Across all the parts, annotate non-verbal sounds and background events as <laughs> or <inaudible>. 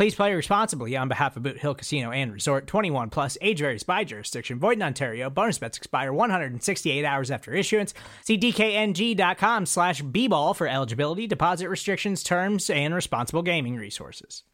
Please play responsibly on behalf of Boot Hill Casino and Resort 21 plus age varies by jurisdiction. Void in Ontario. Bonus bets expire 168 hours after issuance. See DKNG.com slash B-ball for eligibility, deposit restrictions, terms, and responsible gaming resources.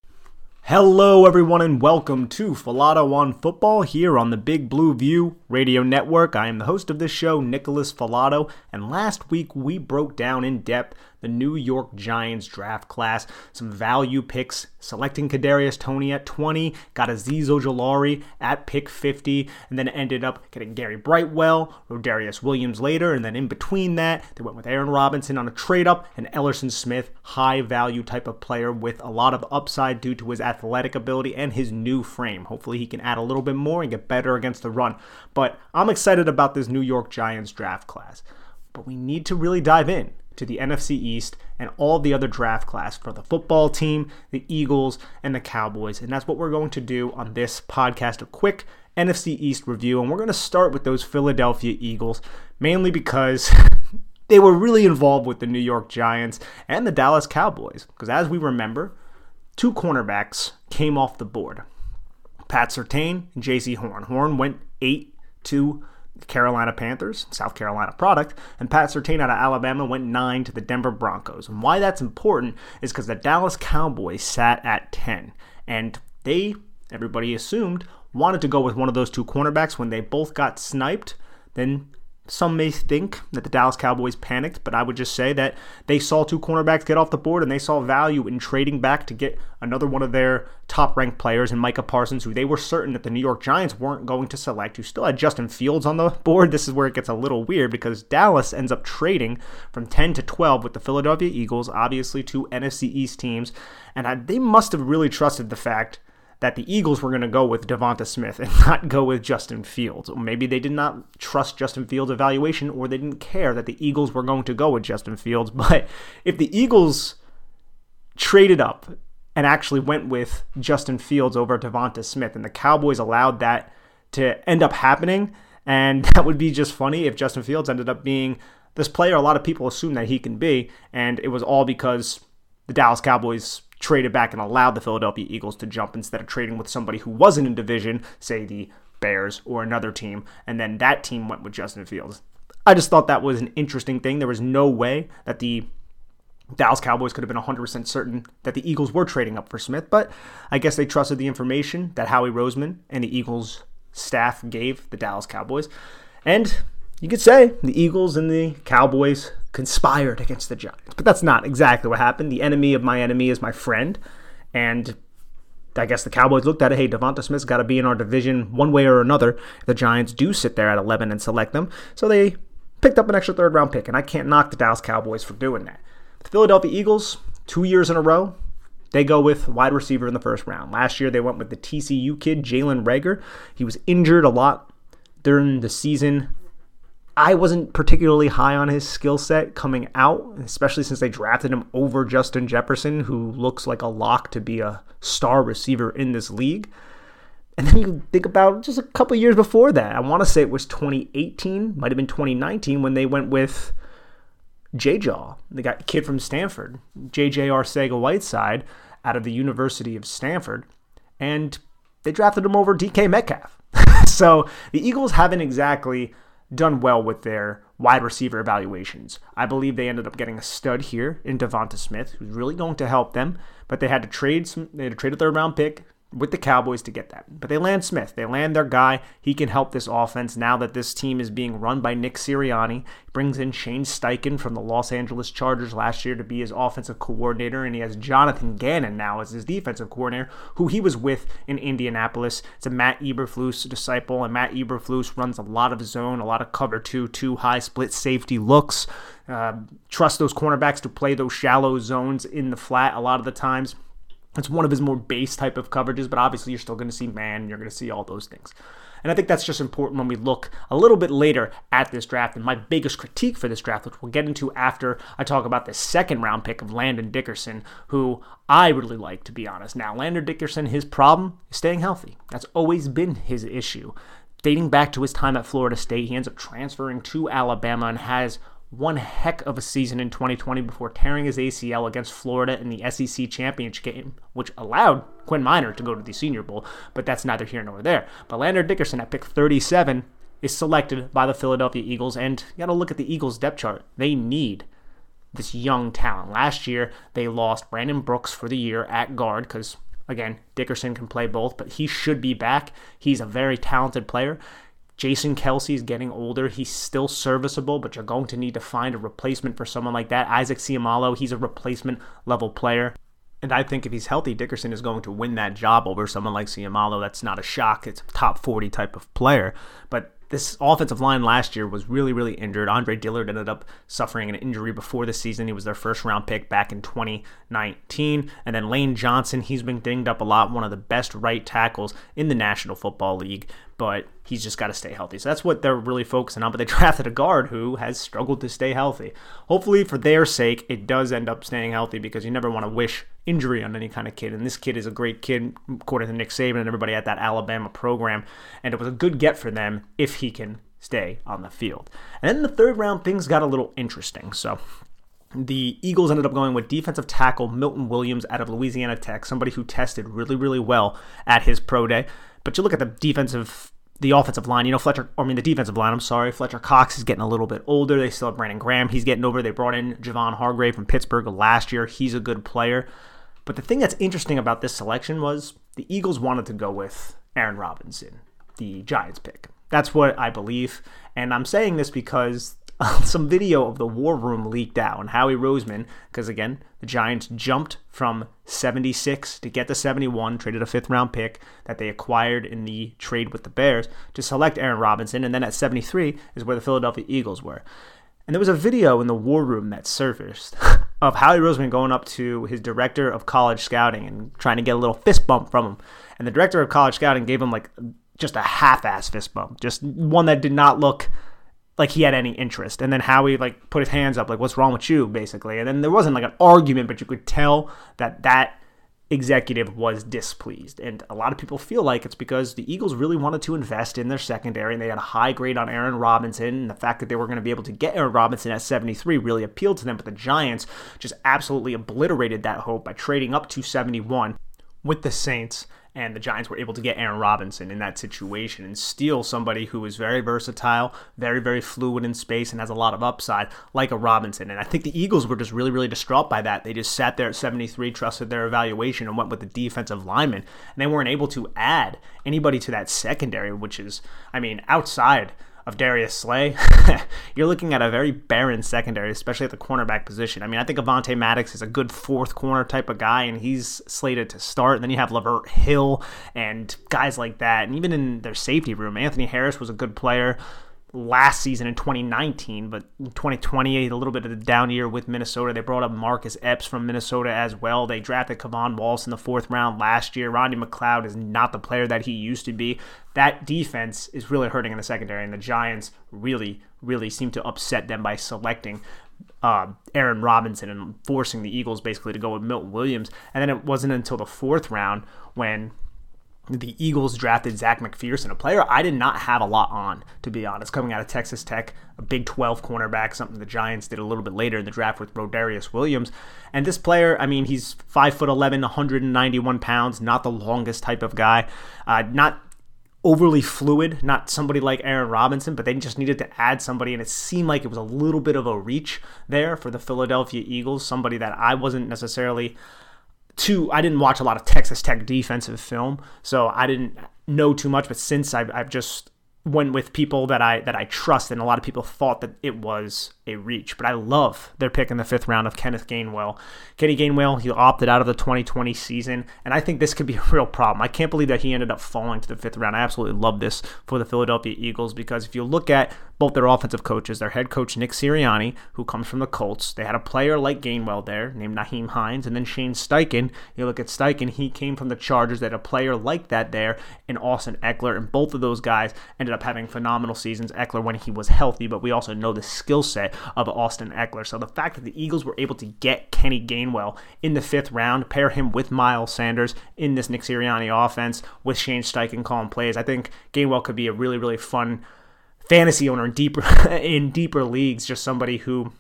Hello, everyone, and welcome to Falato on Football here on the Big Blue View Radio Network. I am the host of this show, Nicholas Falato, and last week we broke down in depth the New York Giants draft class. Some value picks, selecting Kadarius Toney at 20, got Azeez Ojulari at pick 50, and then ended up getting Gary Brightwell, Rodarius Williams later, and then in between that, they went with Aaron Robinson on a trade up, and Elerson Smith, high value type of player with a lot of upside due to his athletic ability and his new frame. Hopefully, he can add a little bit more and get better against the run. But I'm excited about this New York Giants draft class. But we need to really dive in to the NFC East and all the other draft class for the football team, the Eagles, and the Cowboys. And that's what we're going to do on this podcast a quick NFC East review. And we're going to start with those Philadelphia Eagles, mainly because <laughs> they were really involved with the New York Giants and the Dallas Cowboys. Because as we remember, two cornerbacks came off the board Pat Surtain and Jaycee Horn. Horn went 8 to Carolina Panthers, South Carolina product, and Pat Surtain out of Alabama went nine to the Denver Broncos. And why that's important is because the Dallas Cowboys sat at 10, and they, everybody assumed, wanted to go with one of those two cornerbacks when they both got sniped. Then some may think that the Dallas Cowboys panicked, but I would just say that they saw two cornerbacks get off the board and they saw value in trading back to get another one of their top ranked players in Micah Parsons, who they were certain that the New York Giants weren't going to select, who still had Justin Fields on the <laughs> board. This is where it gets a little weird because Dallas ends up trading from 10 to 12 with the Philadelphia Eagles, obviously two NFC East teams, and they must have really trusted the fact that the Eagles were going to go with Devonta Smith and <laughs> not go with Justin Fields. Maybe they did not trust Justin Fields' evaluation or they didn't care that the Eagles were going to go with Justin Fields. <laughs> But if the Eagles traded up and actually went with Justin Fields over Devonta Smith and the Cowboys allowed that to end up happening, and <laughs> that would be just funny if Justin Fields ended up being this player a lot of people assume that he can be, and it was all because the Dallas Cowboys traded back and allowed the Philadelphia Eagles to jump instead of trading with somebody who wasn't in division, say the Bears or another team, and then that team went with Justin Fields. I just thought that was an interesting thing. There was no way that the Dallas Cowboys could have been 100% certain that the Eagles were trading up for Smith, but I guess they trusted the information that Howie Roseman and the Eagles staff gave the Dallas Cowboys. And you could say the Eagles and the Cowboys conspired against the Giants. But that's not exactly what happened. The enemy of my enemy is my friend. And I guess the Cowboys looked at it. Hey, Devonta Smith's got to be in our division one way or another. The Giants do sit there at 11 and select them. So they picked up an extra third round pick. And I can't knock the Dallas Cowboys for doing that. The Philadelphia Eagles, two years in a row, they go with wide receiver in the first round. Last year, they went with the TCU kid, Jalen Reagor. He was injured a lot during the season I wasn't particularly high on his skill set coming out, especially since they drafted him over Justin Jefferson, who looks like a lock to be a star receiver in this league. And then you think about just a couple years before that. I want to say it was 2018, might have been 2019, when they went with J Jaw, the guy, kid from Stanford, JJ Arcega Whiteside, out of the University of Stanford. And they drafted him over DK Metcalf. <laughs> so the Eagles haven't exactly done well with their wide receiver evaluations. I believe they ended up getting a stud here in Devonta Smith, who's really going to help them. But they had to trade some. They had to trade a third round pick with the Cowboys to get that. But they land Smith. They land their guy. He can help this offense now that this team is being run by Nick Sirianni. He brings in Shane Steichen from the Los Angeles Chargers last year to be his offensive coordinator, and he has Jonathan Gannon now as his defensive coordinator, who he was with in Indianapolis. It's a Matt Eberflus disciple, and Matt Eberflus runs a lot of zone, a lot of cover two, two high split safety looks. Uh, trust those cornerbacks to play those shallow zones in the flat a lot of the times. It's one of his more base type of coverages, but obviously you're still going to see man, you're going to see all those things. And I think that's just important when we look a little bit later at this draft. And my biggest critique for this draft, which we'll get into after I talk about the second round pick of Landon Dickerson, who I really like, to be honest. Now, Landon Dickerson, his problem is staying healthy. That's always been his issue. Dating back to his time at Florida State, he ends up transferring to Alabama and has one heck of a season in 2020 before tearing his ACL against Florida in the SEC championship game, which allowed Quinn Meinerz to go to the Senior Bowl, but that's neither here nor there. But Landon Dickerson at pick 37 is selected by the Philadelphia Eagles, and you got to look at the Eagles' depth chart. They need this young talent. Last year, they lost Brandon Brooks for the year at guard because, again, Dickerson can play both, but he should be back. He's a very talented player. Jason Kelce is getting older. He's still serviceable, but you're going to need to find a replacement for someone like that. Isaac Seumalo, he's a replacement level player. And I think if he's healthy, Dickerson is going to win that job over someone like Seumalo. That's not a shock. It's a top 40 type of player. But this offensive line last year was really, really injured. Andre Dillard ended up suffering an injury before the season. He was their first round pick back in 2019. And then Lane Johnson, he's been dinged up a lot, one of the best right tackles in the National Football League, but he's just got to stay healthy. So that's what they're really focusing on. But they <laughs> drafted a guard who has struggled to stay healthy. Hopefully, for their sake, it does end up staying healthy because you never want to wish injury on any kind of kid. And this kid is a great kid, according to Nick Saban and everybody at that Alabama program. And it was a good get for them if he can stay on the field. And then the third round, things got a little interesting. So the Eagles ended up going with defensive tackle Milton Williams out of Louisiana Tech, somebody who tested really, really well at his pro day. But you look at the defensive the offensive line, you know, Fletcher, I mean, the defensive line, I'm sorry, Fletcher Cox is getting a little bit older. They still have Brandon Graham. He's getting over. They brought in Javon Hargrave from Pittsburgh last year. He's a good player. But the thing that's interesting about this selection was the Eagles wanted to go with Aaron Robinson, the Giants pick. That's what I believe. And I'm saying this because <laughs> some video of the war room leaked out and Howie Roseman, because again, the Giants jumped from 76 to get to 71, traded a fifth round pick that they acquired in the trade with the Bears to select Aaron Robinson. And then at 73 is where the Philadelphia Eagles were. And there was a video in the war room that surfaced <laughs> of Howie Roseman going up to his director of college scouting and trying to get a little fist bump from him. And the director of college scouting gave him like just a half-ass fist bump, just one that did not look like he had any interest. And then Howie like put his hands up, like, "What's wrong with you?" Basically. And then there wasn't like an argument, but you could tell that that executive was displeased. And a lot of people feel like it's because the Eagles really wanted to invest in their secondary and they had a high grade on Aaron Robinson. And the fact that they were going to be able to get Aaron Robinson at 73 really appealed to them. But the Giants just absolutely obliterated that hope by trading up to 71 with the Saints and the Giants were able to get Aaron Robinson in that situation and steal somebody who is very versatile, very, very fluid in space, and has a lot of upside, like a Robinson. And I think the Eagles were just really, really distraught by that. They just sat there at 73, trusted their evaluation, and went with the defensive lineman. And they weren't able to add anybody to that secondary, which is, I mean, outside of Darius Slay, <laughs> you're looking at a very barren secondary, especially at the cornerback position. I mean, I think Avonte Maddox is a good fourth corner type of guy, and he's slated to start. And then you have Lavert Hill and guys like that. And even in their safety room, Anthony Harris was a good player last season in 2019, but in 2020, a little bit of the down year with Minnesota. They brought up Marcus Epps from Minnesota as well. They drafted K'Von Wallace in the fourth round last year. Rodney McLeod is not the player that he used to be. That defense is really hurting in the secondary, and the Giants really, really seem to upset them by selecting uh, Aaron Robinson and forcing the Eagles basically to go with Milton Williams. And then it wasn't until the fourth round when the Eagles drafted Zech McPhearson, a player I did not have a lot on, to be honest, coming out of Texas Tech, a Big 12 cornerback, something the Giants did a little bit later in the draft with Rodarius Williams. And this player, I mean, he's 5'11, 191 pounds, not the longest type of guy, uh, not overly fluid, not somebody like Aaron Robinson, but they just needed to add somebody, and it seemed like it was a little bit of a reach there for the Philadelphia Eagles, somebody that I wasn't necessarily too. I didn't watch a lot of Texas Tech defensive film, so I didn't know too much. But since I've, I've just went with people that I that I trust, and a lot of people thought that it was a reach. But I love their pick in the fifth round of Kenneth Gainwell. Kenny Gainwell, he opted out of the 2020 season, and I think this could be <laughs> a real problem. I can't believe that he ended up falling to the fifth round. I absolutely love this for the Philadelphia Eagles because if you look at both their offensive coaches, their head coach Nick Sirianni, who comes from the Colts, they had a player like Gainwell there named Nyheim Hines, and then Shane Steichen. You look at Steichen, he came from the Chargers. They had a player like that there in Austin Ekeler, and both of those guys ended up having phenomenal seasons. Ekeler when he was healthy, but we also know the skill set of Austin Ekeler. So the fact that the Eagles were able to get Kenny Gainwell in the fifth round, pair him with Miles Sanders in this Nick Sirianni offense with Shane Steichen calling plays, I think Gainwell could be a really, really fun fantasy owner in deeper <laughs> in deeper leagues. Just somebody who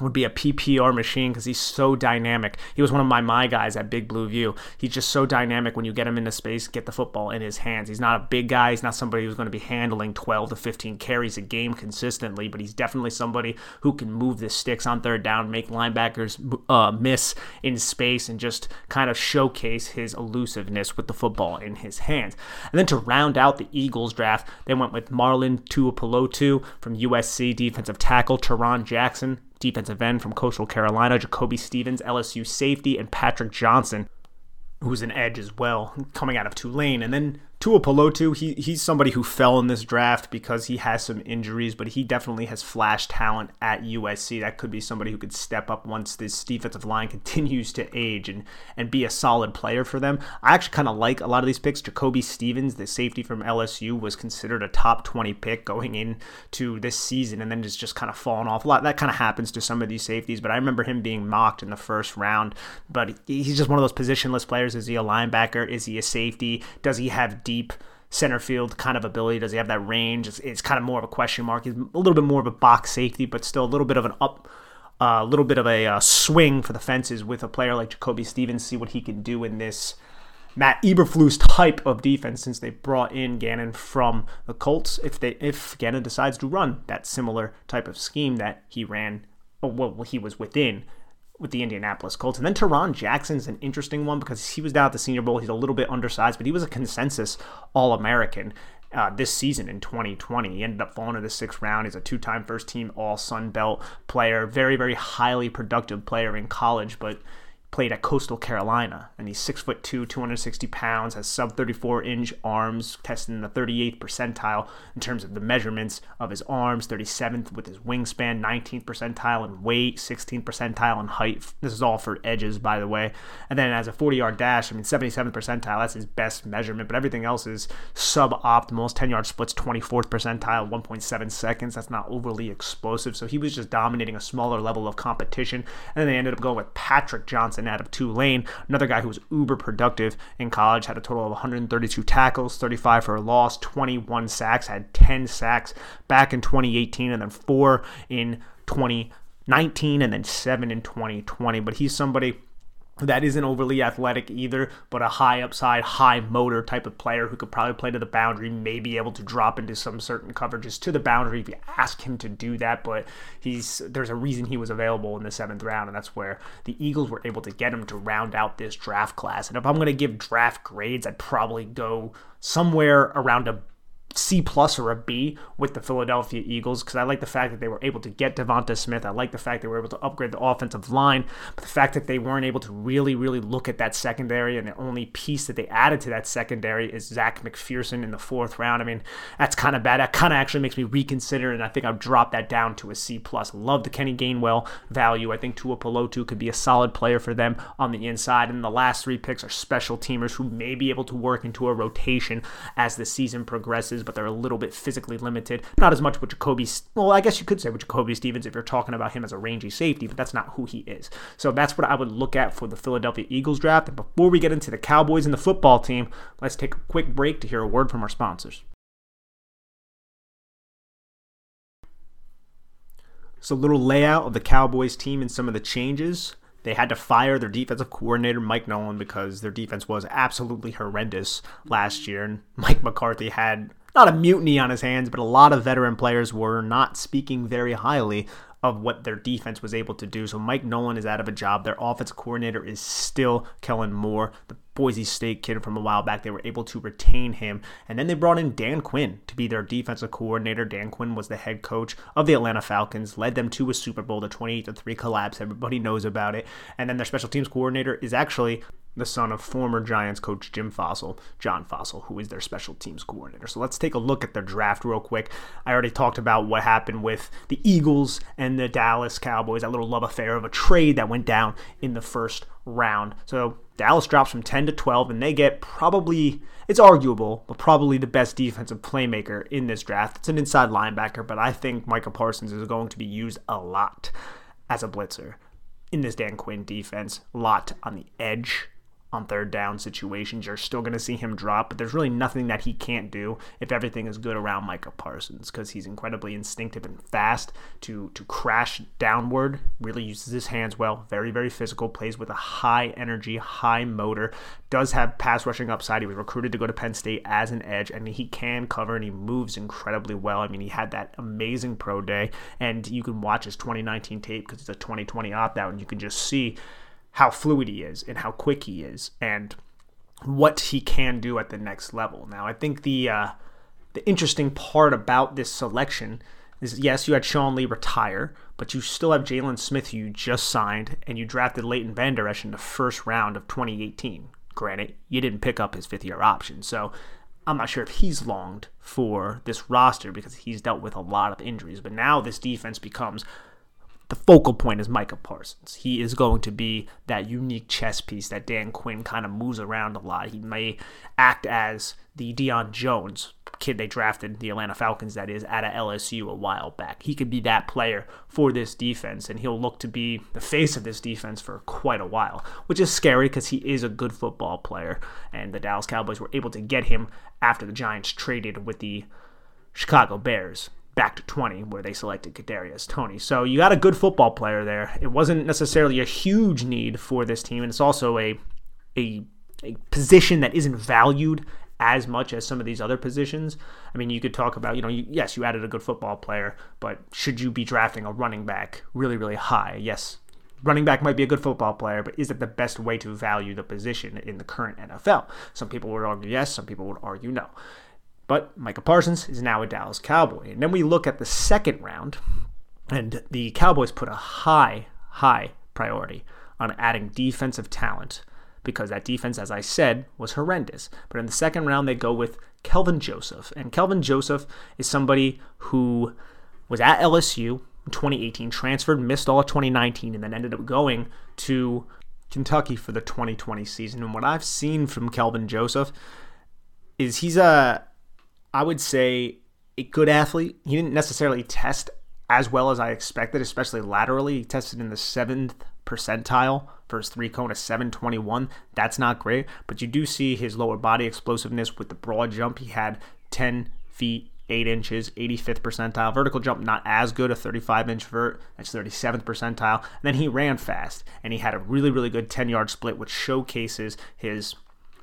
would be a PPR machine because he's so dynamic. He was one of my my guys at Big Blue View. He's just so dynamic when you get him into space, get the football in his hands. He's not a big guy. He's not somebody who's going to be handling 12 to 15 carries a game consistently, but he's definitely somebody who can move the sticks on third down, make linebackers uh, miss in space, and just kind of showcase his elusiveness with the football in his hands. And then to round out the Eagles draft, they went with Marlon Tuipulotu from USC, defensive tackle, Tarron Jackson, defensive end from Coastal Carolina, Jacoby Stevens, LSU safety, and Patrick Johnson, who's an edge as well, coming out of Tulane. And then Tuipulotu, he he's somebody who fell in this draft because he has some injuries, but he definitely has flash talent at USC. That could be somebody who could step up once this defensive line <laughs> continues to age and and be a solid player for them. I actually kind of like a lot of these picks. Jacoby Stevens, the safety from LSU, was considered a top 20 pick going into this season, and then just just kind of fallen off a lot. That kind of happens to some of these safeties, but I remember him being mocked in the first round. But he's just one of those positionless players. Is he a linebacker? Is he a safety? Does he have deep deep center field kind of ability? Does he have that range? It's, it's, kind of more of a question mark. He's a little bit more of a box safety, but still a little bit of an up, a uh, little bit of a uh, swing for the fences with a player like Jacoby Stevens. See what he can do in this Matt Eberflus type of defense since they brought in Gannon from the Colts. If they if Gannon decides to run that similar type of scheme that he ran, well, he was within with the Indianapolis Colts. And then Tarron Jackson's an interesting one because he was down at the Senior Bowl. He's a little bit undersized, but he was a consensus All American. Uh, this season in 2020. He ended up falling to the sixth round. He's a two time first team All Sun Belt player, very, very highly productive player in college, but played at Coastal Carolina, and he's six foot two, 260 pounds, has sub 34 inch arms, tested in the 38th percentile in terms of the measurements of his arms, 37th with his wingspan, 19th percentile in weight, 16th percentile in height. This is all for edges, by the way. And then as a 40 yard dash, I mean, 77th percentile, that's his best measurement, but everything else is suboptimal. His 10 yard splits, 24th percentile, 1.7 seconds. That's not overly explosive. So he was just dominating a smaller level of competition. And then they ended up going with Patrick Johnson out of Tulane, another guy who was uber productive in college, had a total of 132 tackles, 35 for a loss, 21 sacks, had 10 sacks back in 2018, and then four in 2019, and then seven in 2020. But he's somebody that isn't overly athletic either, but a high upside, high motor type of player who could probably play to the boundary, may be able to drop into some certain coverages to the boundary if you ask him to do that. But he's there's a reason he was available in the seventh round, and that's where the Eagles were able to get him to round out this draft class. And if I'm to give draft grades, I'd probably go somewhere around a C plus or a B with the Philadelphia Eagles because I like the fact that they were able to get Devonta Smith. I like the fact they were able to upgrade the offensive line, but the fact that they weren't able to really, really look at that secondary and the only piece that they added to that secondary is Zech McPhearson in the fourth round. I mean, that's kind of bad. That kind of actually makes me reconsider, and I think I've dropped that down to a C plus. Love the Kenny Gainwell value. I think Tuipulotu could be a solid player for them on the inside, and the last three picks are special teamers who may be able to work into a rotation as the season progresses but they're a little bit physically limited. Not as much with Jacoby. Well, I guess you could say with Jacoby Stevens if you're talking about him as a rangy safety, but that's not who he is. So that's what I would look at for the Philadelphia Eagles draft. And before we get into the Cowboys and the football team, let's take a quick break to hear a word from our sponsors. So, a little layout of the Cowboys team and some of the changes. They had to fire their defensive coordinator, Mike Nolan, because their defense was absolutely horrendous last year. And Mike McCarthy had not a mutiny on his hands, but a lot of veteran players were not speaking very highly of what their defense was able to do. So Mike Nolan is out of a job. Their offense coordinator is still Kellen Moore, the Boise State kid from a while back. They were able to retain him. And then they brought in Dan Quinn to be their defensive coordinator. Dan Quinn was the head coach of the Atlanta Falcons, led them to a Super Bowl, the 28 3 collapse. Everybody knows about it. And then their special teams coordinator is actually the son of former Giants coach Jim Fassel, John Fassel, who is their special teams coordinator. So let's take a look at their draft real quick. I already talked about what happened with the Eagles and the Dallas Cowboys, that little love affair of a trade that went down in the first round. So Dallas drops from 10 to 12, and they get probably, it's arguable, but probably the best defensive playmaker in this draft. It's an inside linebacker, but I think Micah Parsons is going to be used a lot as a blitzer in this Dan Quinn defense. Lot on the edge on third down situations. You're still going to see him drop, but there's really nothing that he can't do if everything is good around Micah Parsons because he's incredibly instinctive and fast to to crash downward. Really uses his hands well. Very very physical. Plays with a high energy, high motor. Does have pass rushing upside. He was recruited to go to Penn State as an edge, and he can cover and he moves incredibly well. I mean, he had that amazing pro day, and you can watch his 2019 tape because it's a 2020 opt out, and you can just see how fluid he is and how quick he is and what he can do at the next level. Now, I think the uh, the interesting part about this selection is yes, you had Sean Lee retire, but you still have Jaylon Smith, who you just signed, and you drafted Leighton Vander Esch in the first round of 2018. Granted, you didn't pick up his fifth year option, so I'm not sure if he's longed for this roster because he's dealt with a lot of injuries. But now this defense becomes the focal point is Micah Parsons. He is going to be that unique chess piece that Dan Quinn kind of moves around a lot. He may act as the Deion Jones kid they drafted, the Atlanta Falcons, that is, out of LSU a while back. He could be that player for this defense, and he'll look to be the face of this defense for quite a while, which is scary because he is a good football player. And the Dallas Cowboys were able to get him after the Giants traded with the Chicago Bears back to 20 where they selected Kadarius Toney. So you got a good football player there. It wasn't necessarily a huge need for this team and it's also a a, a position that isn't valued as much as some of these other positions. I mean, you could talk about, you know, you, yes, you added a good football player, but should you be drafting a running back really really high? Yes, running back might be a good football player, but is it the best way to value the position in the current NFL? Some people would argue yes, some people would argue no. But Micah Parsons is now a Dallas Cowboy. And then we look at the second round, and the Cowboys put a high, high priority on adding defensive talent because that defense, as I said, was horrendous. But in the second round, they go with Kelvin Joseph. And Kelvin Joseph is somebody who was at LSU in 2018, transferred, missed all of 2019, and then ended up going to Kentucky for the 2020 season. And what I've seen from Kelvin Joseph is he's a I would say a good athlete. He didn't necessarily test as well as I expected, especially laterally. He tested in the seventh percentile for his three cone, a 721. That's not great, but you do see his lower body explosiveness with the broad jump. He had 10 feet 8 inches, 85th percentile. Vertical jump, not as good, a 35 inch vert, that's 37th percentile. And then he ran fast, and he had a really, really good 10 yard split, which showcases his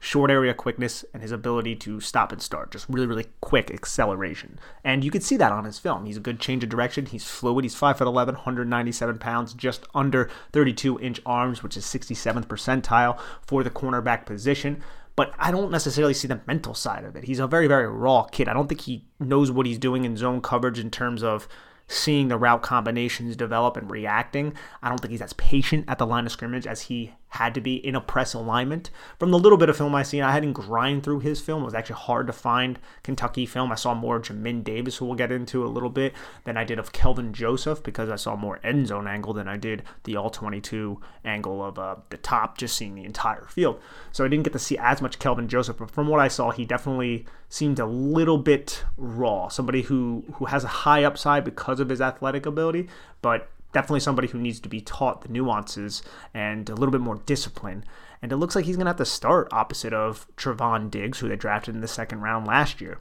short area quickness and his ability to stop and start. Just really, really quick acceleration. And you could see that on his film. He's a good change of direction. He's fluid. He's 5'11, 197 pounds, just under 32 inch arms, which is 67th percentile for the cornerback position but I don't necessarily see the mental side of it. He's a very, very raw kid. I don't think he knows what he's doing in zone coverage in terms of seeing the route combinations develop and reacting. I don't think he's as patient at the line of scrimmage as he had to be in a press alignment. From the little bit of film I seen, I hadn't grind through his film. It was actually hard to find Kentucky film. I saw more Jamin Davis, who we'll get into a little bit, than I did of Kelvin Joseph because I saw more end zone angle than I did the all 22 angle of uh, the top, just seeing the entire field. So I didn't get to see as much Kelvin Joseph, but from what I saw, he definitely seemed a little bit raw. Somebody who who has a high upside because of his athletic ability, but definitely somebody who needs to be taught the nuances and a little bit more discipline. And it looks like he's going to have to start opposite of Trevon Diggs, who they drafted in the second round last year.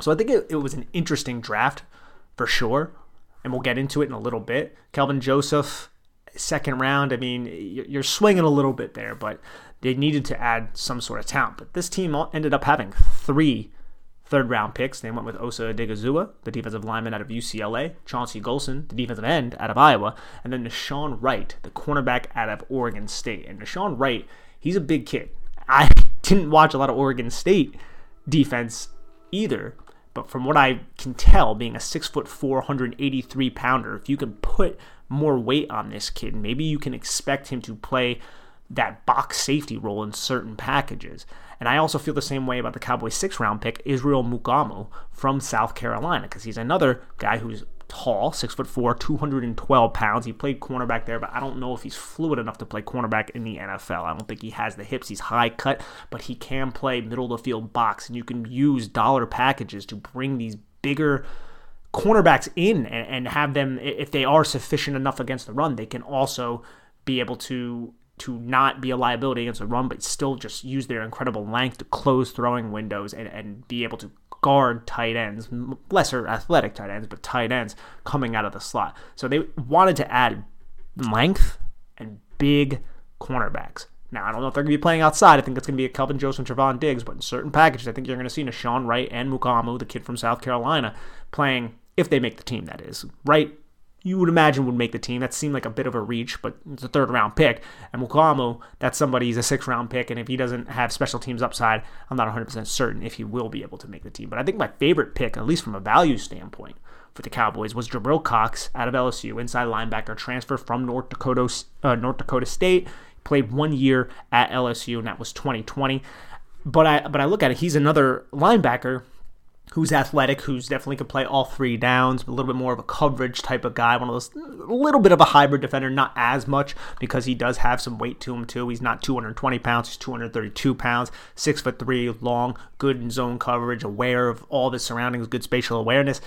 So I think it, it was an interesting draft for sure. And we'll get into it in a little bit. Kelvin Joseph, second round. I mean, you're swinging a little bit there, but they needed to add some sort of talent. But this team ended up having three third round picks. They went with Osa Odighizuwa, the defensive lineman out of UCLA, Chauncey Golston, the defensive end out of Iowa, and then Nahshon Wright, the cornerback out of Oregon State. And Nahshon Wright, he's a big kid. I <laughs> didn't watch a lot of Oregon State defense either, but from what I can tell, being a six foot four, 183 pounder, if you can put more weight on this kid, maybe you can expect him to play that box safety role in certain packages. And I also feel the same way about the Cowboys' six round pick, Israel Mukuamu from South Carolina, because he's another guy who's tall, six foot four, 212 pounds. He played cornerback there, but I don't know if he's fluid enough to play cornerback in the NFL. I don't think he has the hips. He's high cut, but he can play middle of the field box, and you can use dollar packages to bring these bigger cornerbacks in and have them, if they are sufficient enough against the run, they can also be able to to not be a liability against the run, but still just use their incredible length to close throwing windows and, and be able to guard tight ends, lesser athletic tight ends, but tight ends coming out of the slot. So they wanted to add length and big cornerbacks. Now, I don't know if they're going to be playing outside. I think it's going to be a Kelvin Joseph and Trevon Diggs, but in certain packages, I think you're going to see Nahshon Wright and Mukuamu, the kid from South Carolina, playing, if they make the team, that is. Wright you would imagine would make the team. That seemed like a bit of a reach, but it's a third round pick. And Mukuamu, that's somebody, he's a six round pick. And if he doesn't have special teams upside, I'm not 100% certain if he will be able to make the team. But I think my favorite pick, at least from a value standpoint for the Cowboys, was Jabril Cox out of LSU, inside linebacker, transfer from North Dakota, uh, North Dakota State. Played one year at LSU, and that was 2020. But I, but I look at it, he's another linebacker who's athletic, who's definitely could play all three downs, a little bit more of a coverage type of guy, one of those, a little bit of a hybrid defender, not as much because he does have some weight to him too. He's not 220 pounds, he's 232 pounds, six foot three, long, good in zone coverage, aware of all the surroundings, good spatial awareness.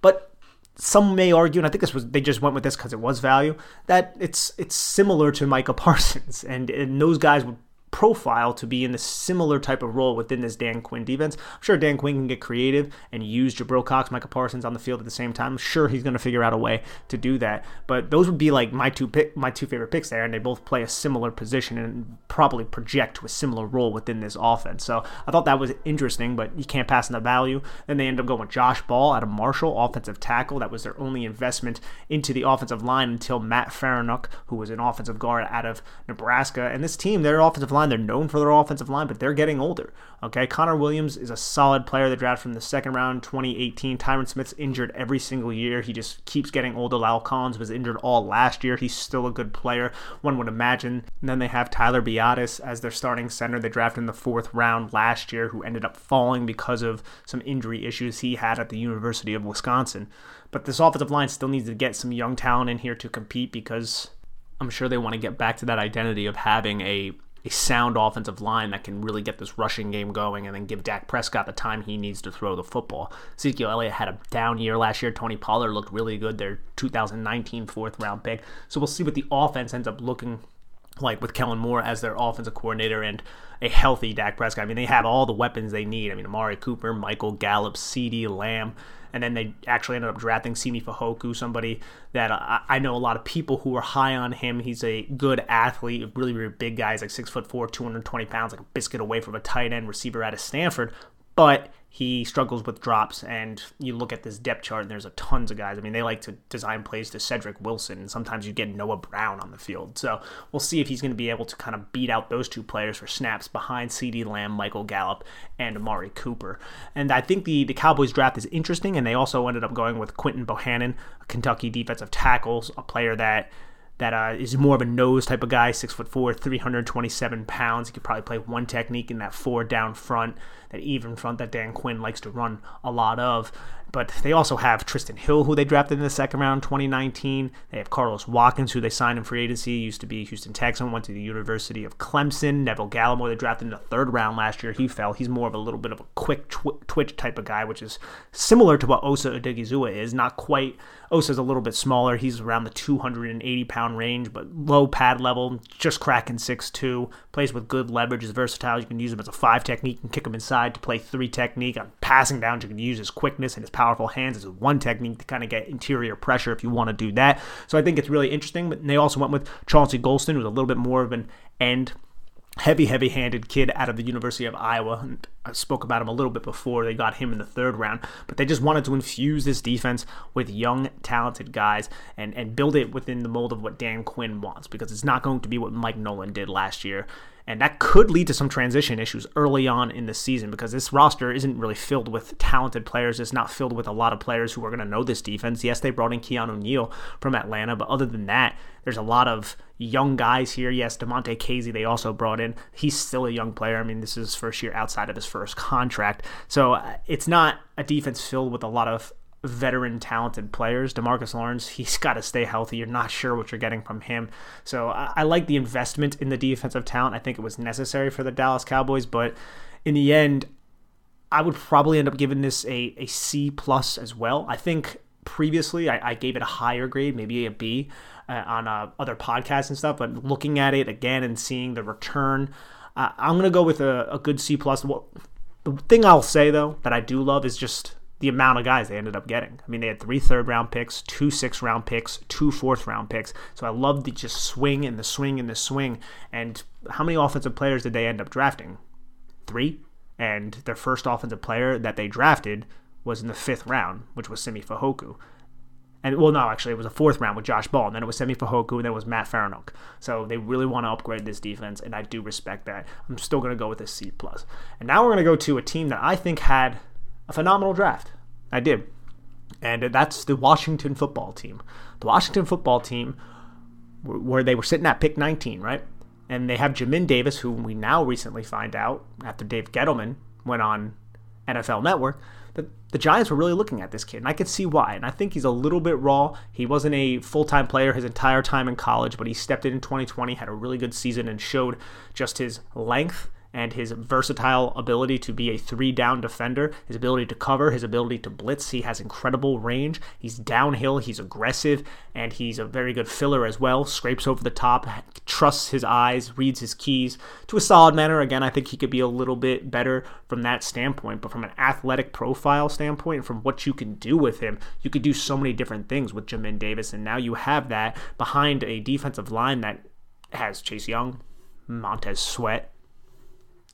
But some may argue, and I think this was they just went with this because it was value, that it's it's similar to Micah <laughs> Parsons, and, and those guys would profile to be in the similar type of role within this Dan Quinn defense. I'm sure Dan Quinn can get creative and use Jabril Cox, Micah Parsons on the field at the same time. I'm sure he's going to figure out a way to do that. But those would be like my two pick, my two favorite picks there, and they both play a similar position and probably project to a similar role within this offense. So I thought that was interesting, but you can't pass on the value. Then they end up going with Josh Ball out of Marshall, offensive tackle. That was their only investment into the offensive line until Matt Farniok, who was an offensive guard out of Nebraska. And this team, their offensive line line. They're known for their offensive line, but they're getting older. Okay, Connor Williams is a solid player. They drafted from the second round, 2018. Tyron Smith's injured every single year. He just keeps getting older. La'el Collins was injured all last year. He's still a good player, one would imagine. And then they have Tyler Biadasz as their starting center. They drafted in the fourth round last year, who ended up falling because of some injury issues he had at the University of Wisconsin. But this offensive line still needs to get some young talent in here to compete because I'm sure they want to get back to that identity of having a a sound offensive line that can really get this rushing game going and then give Dak Prescott the time he needs to throw the football. Ezekiel Elliott had a down year last year. Tony Pollard looked really good, their 2019 fourth round pick. So we'll see what the offense ends up looking like with Kellen Moore as their offensive coordinator and a healthy Dak Prescott. I mean, they have all the weapons they need. I mean, Amari Cooper, Michael Gallup, CeeDee Lamb, and then they actually ended up drafting Simi Fehoko, somebody that I, I, know a lot of people who are high on him. He's a good athlete, really, really big guy. He's like six foot four, 220 pounds, like a biscuit away from a tight end receiver out of Stanford. But he struggles with drops, and you look at this depth chart, and there's a tons of guys. I mean, they like to design plays to Cedric Wilson, and sometimes you get Noah Brown on the field. So we'll see if he's going to be able to kind of beat out those two players for snaps behind CeeDee Lamb, Michael Gallup, and Amari Cooper. And I think the the Cowboys draft is interesting, and they also ended up going with Quinton Bohanna, a Kentucky defensive tackles, a player that that uh, is more of a nose type of guy, six foot four, 327 pounds. He could probably play one technique in that four down front, that even front that Dan Quinn likes to run a lot of. But they also have Trysten Hill, who they drafted in the second round, 2019. They have Carlos Watkins, who they signed in free agency, used to be Houston Texan, went to the University of Clemson. Neville Gallimore, they drafted in the third round last year. He fell. He's more of a little bit of a quick tw- twitch type of guy, which is similar to what Osa Odighizuwa is. Not quite. Osa's a little bit smaller. He's around the 280 pound range, but low pad level, just cracking 6'2. Plays with good leverage, is versatile. You can use him as a five technique and kick him inside to play three technique. On passing down, you can use his quickness and his powerful hands as one technique to kind of get interior pressure if you want to do that. So I think it's really interesting. But they also went with Chauncey Golston, who's a little bit more of an end heavy, heavy handed kid out of the University of Iowa. And I spoke about him a little bit before. They got him in the third round, but they just wanted to infuse this defense with young, talented guys and, and build it within the mold of what Dan Quinn wants because it's not going to be what Mike Nolan did last year. And that could lead to some transition issues early on in the season because this roster isn't really filled with talented players. It's not filled with a lot of players who are going to know this defense. Yes, they brought in Keanu Neal from Atlanta, but other than that, there's a lot of young guys here. Yes, Damontae Kazee they also brought in. He's still a young player. I mean, this is his first year outside of his first contract. So uh, it's not a defense filled with a lot of veteran talented players. Demarcus Lawrence, he's <laughs> got to stay healthy. You're not sure what you're getting from him. So I, I, like the investment in the defensive talent. I think it was necessary for the Dallas Cowboys, but in the end, I would probably end up giving this a, a C plus as well. I think previously I, I gave it a higher grade, maybe a B uh, on uh, other podcasts and stuff, but looking at it again and seeing the return, uh, I'm gonna go with a, a good C plus. The thing I'll say though that I do love is just the amount of guys they ended up getting. I mean, they had three third round picks, two six round picks, two fourth round picks. So I love the just swing and the swing and the swing. And how many offensive players did they end up drafting? Three. And their first offensive player that they drafted was in the fifth round, which was Simi Fehoko. And well, no, actually, it was a fourth round with Josh Ball, and then it was Simi Fehoko, and then it was Matt Farniok. So they really want to upgrade this defense, and I do respect that. I'm still going to go with a C plus. And now we're going to go to a team that I think had a phenomenal draft. I did. And that's the Washington football team. The Washington football team, where they were sitting at pick 19, right? And they have Jamin Davis, who we now recently find out after Dave Gettleman went on NFL Network, that the Giants were really looking at this kid. And I could see why. And I think he's a little bit raw. He wasn't a full time player his entire time in college, but he stepped in in 2020, had a really good season, and showed just his length and his versatile ability to be a three down defender, his ability to cover, his ability to blitz. He has incredible range. He's downhill, he's aggressive, and he's a very good filler as well. Scrapes over the top, trusts his eyes, reads his keys to a solid manner. Again, I think he could be a little bit better from that standpoint, but from an athletic profile standpoint, from what you can do with him, you could do so many different things with Jamin Davis, and now you have that behind a defensive line that has Chase Young, Montez Sweat,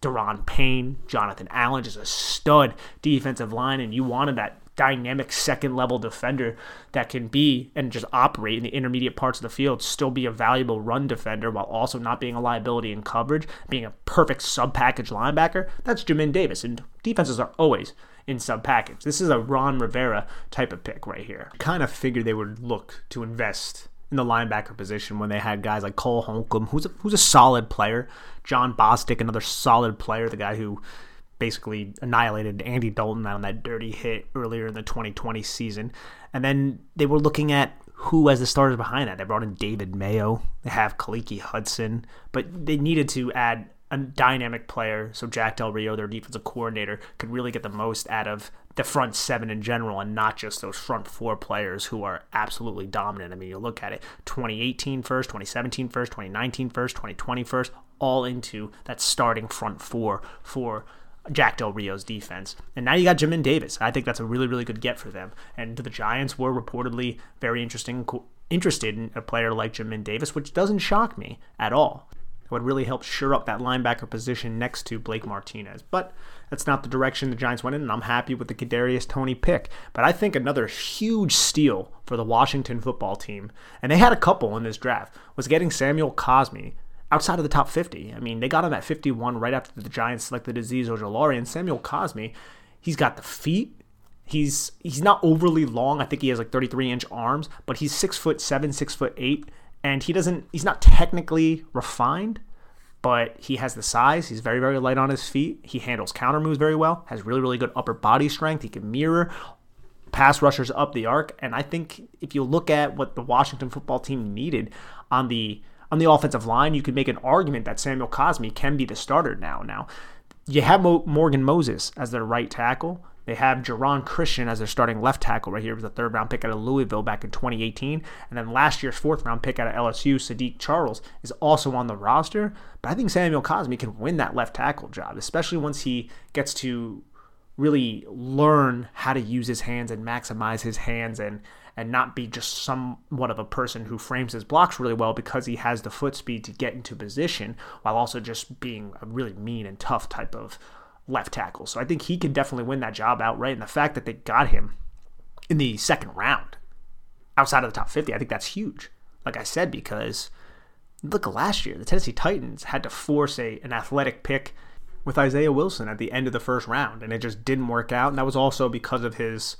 Daron Payne, Jonathan Allen, just a stud defensive line, and you wanted that dynamic second level defender that can be and just operate in the intermediate parts of the field, still be a valuable run defender while also not being a liability in coverage, being a perfect sub package linebacker. That's Jamin Davis, and defenses are always in sub package. This is a Ron Rivera type of pick right here. Kind of figured they would look to invest in the linebacker position when they had guys like Cole Holcomb, who's a, who's a solid player, Jon Bostic, another solid player, the guy who basically annihilated Andy Dalton on that dirty hit earlier in the 2020 season. And then they were looking at who as the starters behind that. They brought in David Mayo. They have Khaleke Hudson, but they needed to add a dynamic player so Jack Del Rio, their defensive coordinator, could really get the most out of the front seven in general and not just those front four players who are absolutely dominant. I mean, you look at it 2018 first, 2017 first, 2019 first, 2020 first, all into that starting front four for Jack Del Rio's defense. And now you got Jamin Davis. I think that's a really, really good get for them. And the Giants were reportedly very interesting, interested in a player like Jamin Davis, which doesn't shock me at all would really help shore up that linebacker position next to Blake Martinez. But that's not the direction the Giants went in, and I'm happy with the Kadarius Toney pick. But I think another huge steal for the Washington football team, and they had a couple in this draft, was getting Samuel Cosmi outside of the top 50. I mean, they got him at 51 right after the Giants selected Azeez Ojulari, and Samuel Cosmi, he's got the feet. He's he's not overly long. I think he has like 33 inch arms, but he's six foot seven, six foot eight and he doesn't he's not technically refined but he has the size he's very very light on his feet he handles counter moves very well has really really good upper body strength he can mirror pass rushers up the arc and i think if you look at what the washington football team needed on the on the offensive line you could make an argument that samuel cosmi can be the starter now. Now you have morgan moses as their right tackle they have Geron Christian as their starting left tackle right here with a third round pick out of Louisville back in 2018. And then last year's fourth round pick out of LSU, Saahdiq Charles, is also on the roster. But I think Samuel Cosmi can win that left tackle job, especially once he gets to really learn how to use his hands and maximize his hands and and not be just somewhat of a person who frames his blocks really well because he has the foot speed to get into position while also just being a really mean and tough type of left tackle. So I think he can definitely win that job outright. And the fact that they got him in the second round outside of the top 50, I think that's huge. Like I said, because look last year, the Tennessee Titans had to force a an athletic pick with Isaiah Wilson at the end of the first round, and it just didn't work out. And that was also because of his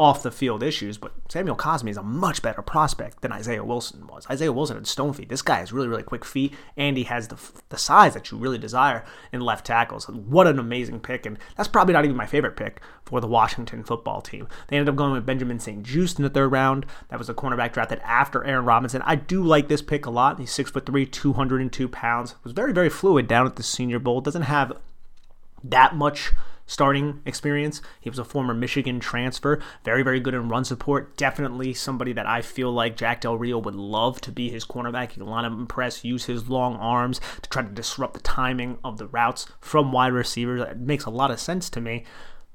off the field issues, but Samuel Cosmi is a much better prospect than Isaiah Wilson was. Isaiah Wilson had stone feet. This guy has really, really quick feet, and he has the, the size that you really desire in left tackles. What an amazing pick, and that's probably not even my favorite pick for the Washington football team. They ended up going with Benjamin St-Juste in the third round. That was a cornerback drafted after Aaron Robinson. I do like this pick a lot. He's six foot three, 202 pounds. Was very, very fluid down at the Senior Bowl. Doesn't have that much starting experience. He was a former Michigan transfer, very, very good in run support. Definitely somebody that I feel like Jack Del Rio would love to be his cornerback. He can line up and press, use his long arms to try to disrupt the timing of the routes from wide receivers. It makes a lot of sense to me.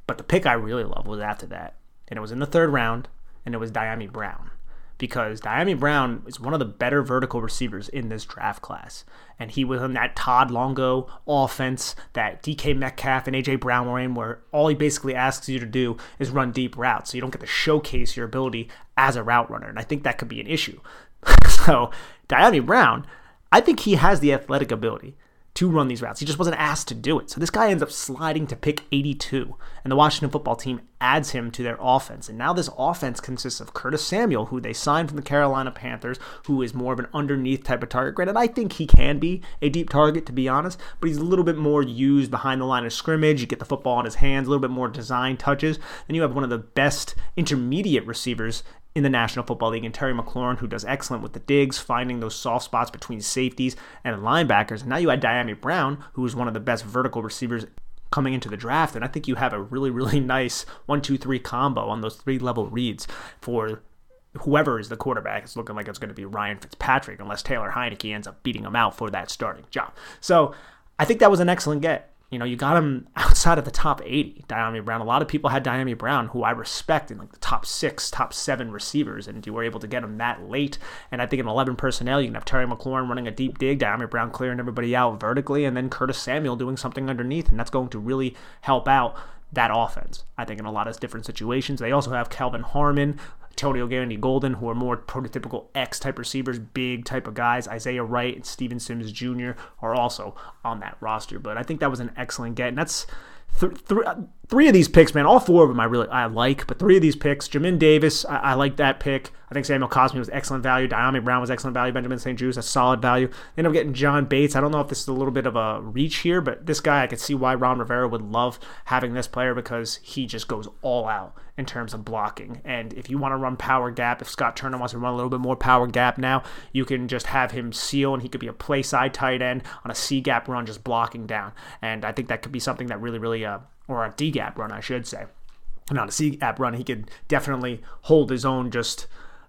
But the pick I really love was after that. And it was in the third round, and it was Dyami Brown because Dyami Brown is one of the better vertical receivers in this draft class. And he was in that Todd Longo offense that DK Metcalf and AJ Brown were in, where all he basically asks you to do is run deep routes. So you don't get to showcase your ability as a route runner. And I think that could be an issue. <laughs> so Dyami Brown, I think he has the athletic ability to run these routes. He just wasn't asked to do it. So this guy ends up sliding to pick 82, and the Washington football team adds him to their offense. And now this offense consists of Curtis Samuel, who they signed from the Carolina Panthers, who is more of an underneath type of target. Granted, I think he can be a deep target, to be honest, but he's a little bit more used behind the line of scrimmage. You get the football in his hands, a little bit more design touches. Then you have one of the best intermediate receivers in the National Football League, and Terry McLaurin, who does excellent with the digs, finding those soft spots between safeties and linebackers. And now you add Dyami Brown, who is one of the best vertical receivers coming into the draft, and I think you have a really, really <laughs> nice one, two, three combo on those three level reads for whoever is the quarterback. It's looking like it's going to be Ryan Fitzpatrick, unless Taylor Heinicke ends up beating him out for that starting job. So I think that was an excellent get. You know, you got him outside of the top 80, Dyami Brown. A lot of people had Dyami Brown, who I respect in like the top six, top seven receivers, and you were able to get him that late. And I think in 11 personnel, you can have Terry McLaurin running a deep dig, Dyami Brown clearing everybody out vertically, and then Curtis Samuel doing something underneath, and that's going to really help out that offense. I think in a lot of different situations. They also have Calvin Harmon, Antonio Gandy Golden, who are more prototypical X type receivers, big type of guys. Isaiah Wright and Steven Sims Jr. are also on that roster. But I think that was an excellent get. And that's th- th- three of these picks, man. All four of them I really I like, but three of these picks, Jamin Davis, I, I like that pick. I think Samuel Cosmi was excellent value. Dyami Brown was excellent value. Benjamin St-Juste, a solid value. End up getting John Bates. I don't know if this is a little bit of a reach here, but this guy, I could see why Ron Rivera would love having this player because he just goes all out in terms of blocking. And if you want to run power gap, if Scott Turner wants to run a little bit more power gap now, you can just have him seal and he could be a play side tight end on a C gap run, just blocking down. And I think that could be something that really, really, uh, or a D gap run, I should say. Not a C gap run. He could definitely hold his own just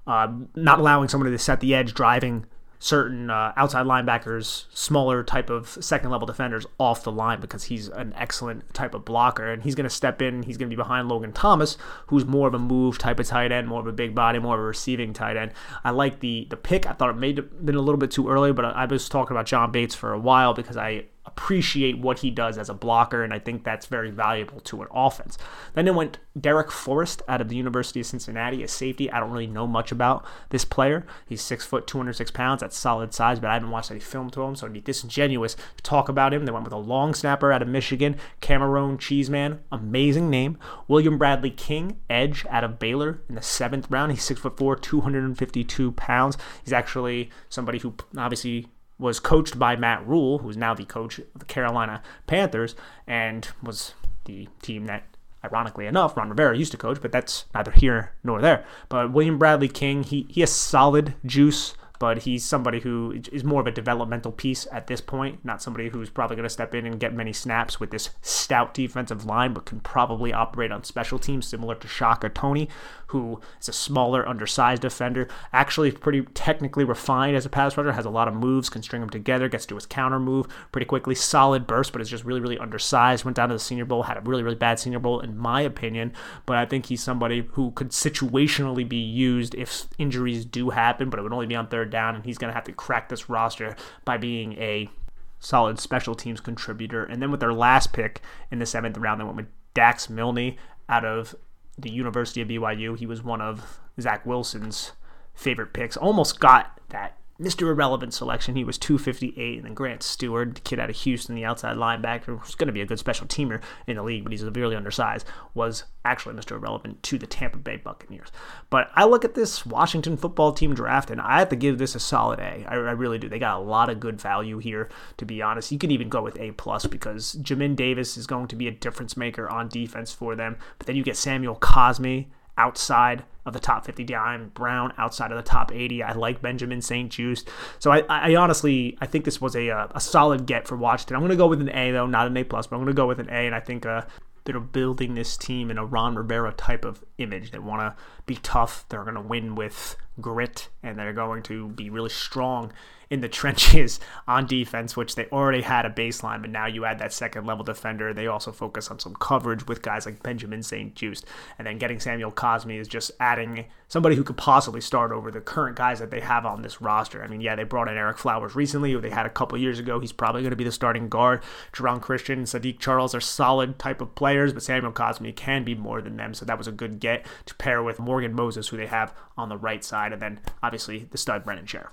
uh, not allowing somebody to set the edge, driving certain uh, outside linebackers, smaller type of second level defenders off the line because he's an excellent type of blocker. And he's going to step in, he's going to be behind Logan Thomas, who's more of a move type of tight end, more of a big body, more of a receiving tight end. I like the the pick. I thought it may have been a little bit too early, but I was talking about John Bates for a while because I appreciate what he does as a blocker, and I think that's very valuable to an offense. Then it went Darrick Forrest out of the University of Cincinnati, a safety. I don't really know much about this player. He's six foot, 206 pounds. That's solid size, but I haven't watched any film to him, so it'd be disingenuous to talk about him. They went with a long snapper out of Michigan, Camaron Cheeseman, amazing name. William Bradley King, edge out of Baylor in the seventh round. He's six foot four, 252 pounds. He's actually somebody who obviously was coached by Matt Rhule, who's now the coach of the Carolina Panthers, and was the team that, ironically enough, Ron Rivera used to coach, but that's neither here nor there. But William Bradley King, he, he has solid juice, but he's somebody who is more of a developmental piece at this point, not somebody who's probably going to step in and get many snaps with this stout defensive line, but can probably operate on special teams similar to Shaka Toney, who is a smaller, undersized defender, actually pretty technically refined as a pass rusher, has a lot of moves, can string them together, gets to his counter move pretty quickly, solid burst, but is just really, really undersized. Went down to the Senior Bowl, had a really, really bad Senior Bowl, in my opinion, but I think he's somebody who could situationally be used if injuries do happen, but it would only be on third down, and he's going to have to crack this roster by being a solid special teams contributor. And then with their last pick in the seventh round, they went with Dax Milne out of the University of BYU. He was one of Zach Wilson's favorite picks. Almost got that Mr. Irrelevant selection. He was 258, and then Grant Stuard, the kid out of Houston, the outside linebacker, who's going to be a good special teamer in the league, but he's severely undersized, was actually Mr. Irrelevant to the Tampa Bay Buccaneers. But I look at this Washington football team draft, and I have to give this a solid A. I, I really do. They got a lot of good value here, to be honest. You can even go with A plus because Jamin Davis is going to be a difference maker on defense for them. But then you get Samuel Cosmi outside of the top 50 Dion Brown outside of the top 80 I like Benjamin St. Juste so I, I honestly I think this was a, a solid get for Washington. I'm going to go with an A though not an A plus but I'm going to go with an A and I think uh, they're building this team in a Ron Rivera type of image. They want to be tough. They're going to win with grit and they're going to be really strong in the <laughs> trenches on defense, which they already had a baseline, but now you add that second level defender. They also focus on some coverage with guys like Benjamin St. Juste. And then getting Samuel Cosmi is just adding somebody who could possibly start over the current guys that they have on this roster. I mean, yeah, they brought in Ereck Flowers recently, who they had a couple years ago. He's probably going to be the starting guard. Geron Christian and Saahdiq Charles are solid type of players, but Samuel Cosmi can be more than them. So that was a good get to pair with Morgan Moses, who they have on the right side, and then obviously the stud Brandon Scherff.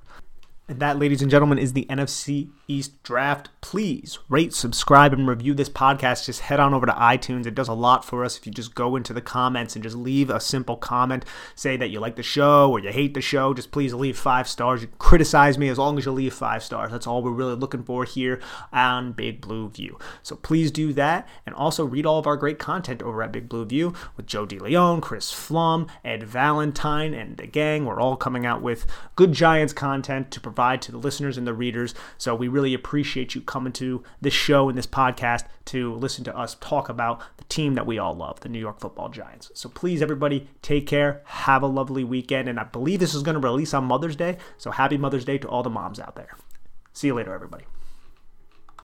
That, ladies and gentlemen, is the NFC East draft. Please rate, subscribe, and review this podcast. Just head on over to iTunes. It does a lot for us if you just go into the comments and just leave a simple comment. Say that you like the show or you hate the show. Just please leave five stars. You criticize me as long as you leave five stars. That's all we're really looking for here on Big Blue View. So please do that. And also read all of our great content over at Big Blue View with Joe DeLeone, Chris Pflum, Ed Valentine, and the gang. We're all coming out with good Giants content to provide provide to the listeners and the readers. So we really appreciate you coming to this show and this podcast to listen to us talk about the team that we all love, the New York Football Giants. So please, everybody, take care. Have a lovely weekend. And I believe this is going to release on Mother's Day. So happy Mother's Day to all the moms out there. See you later, everybody.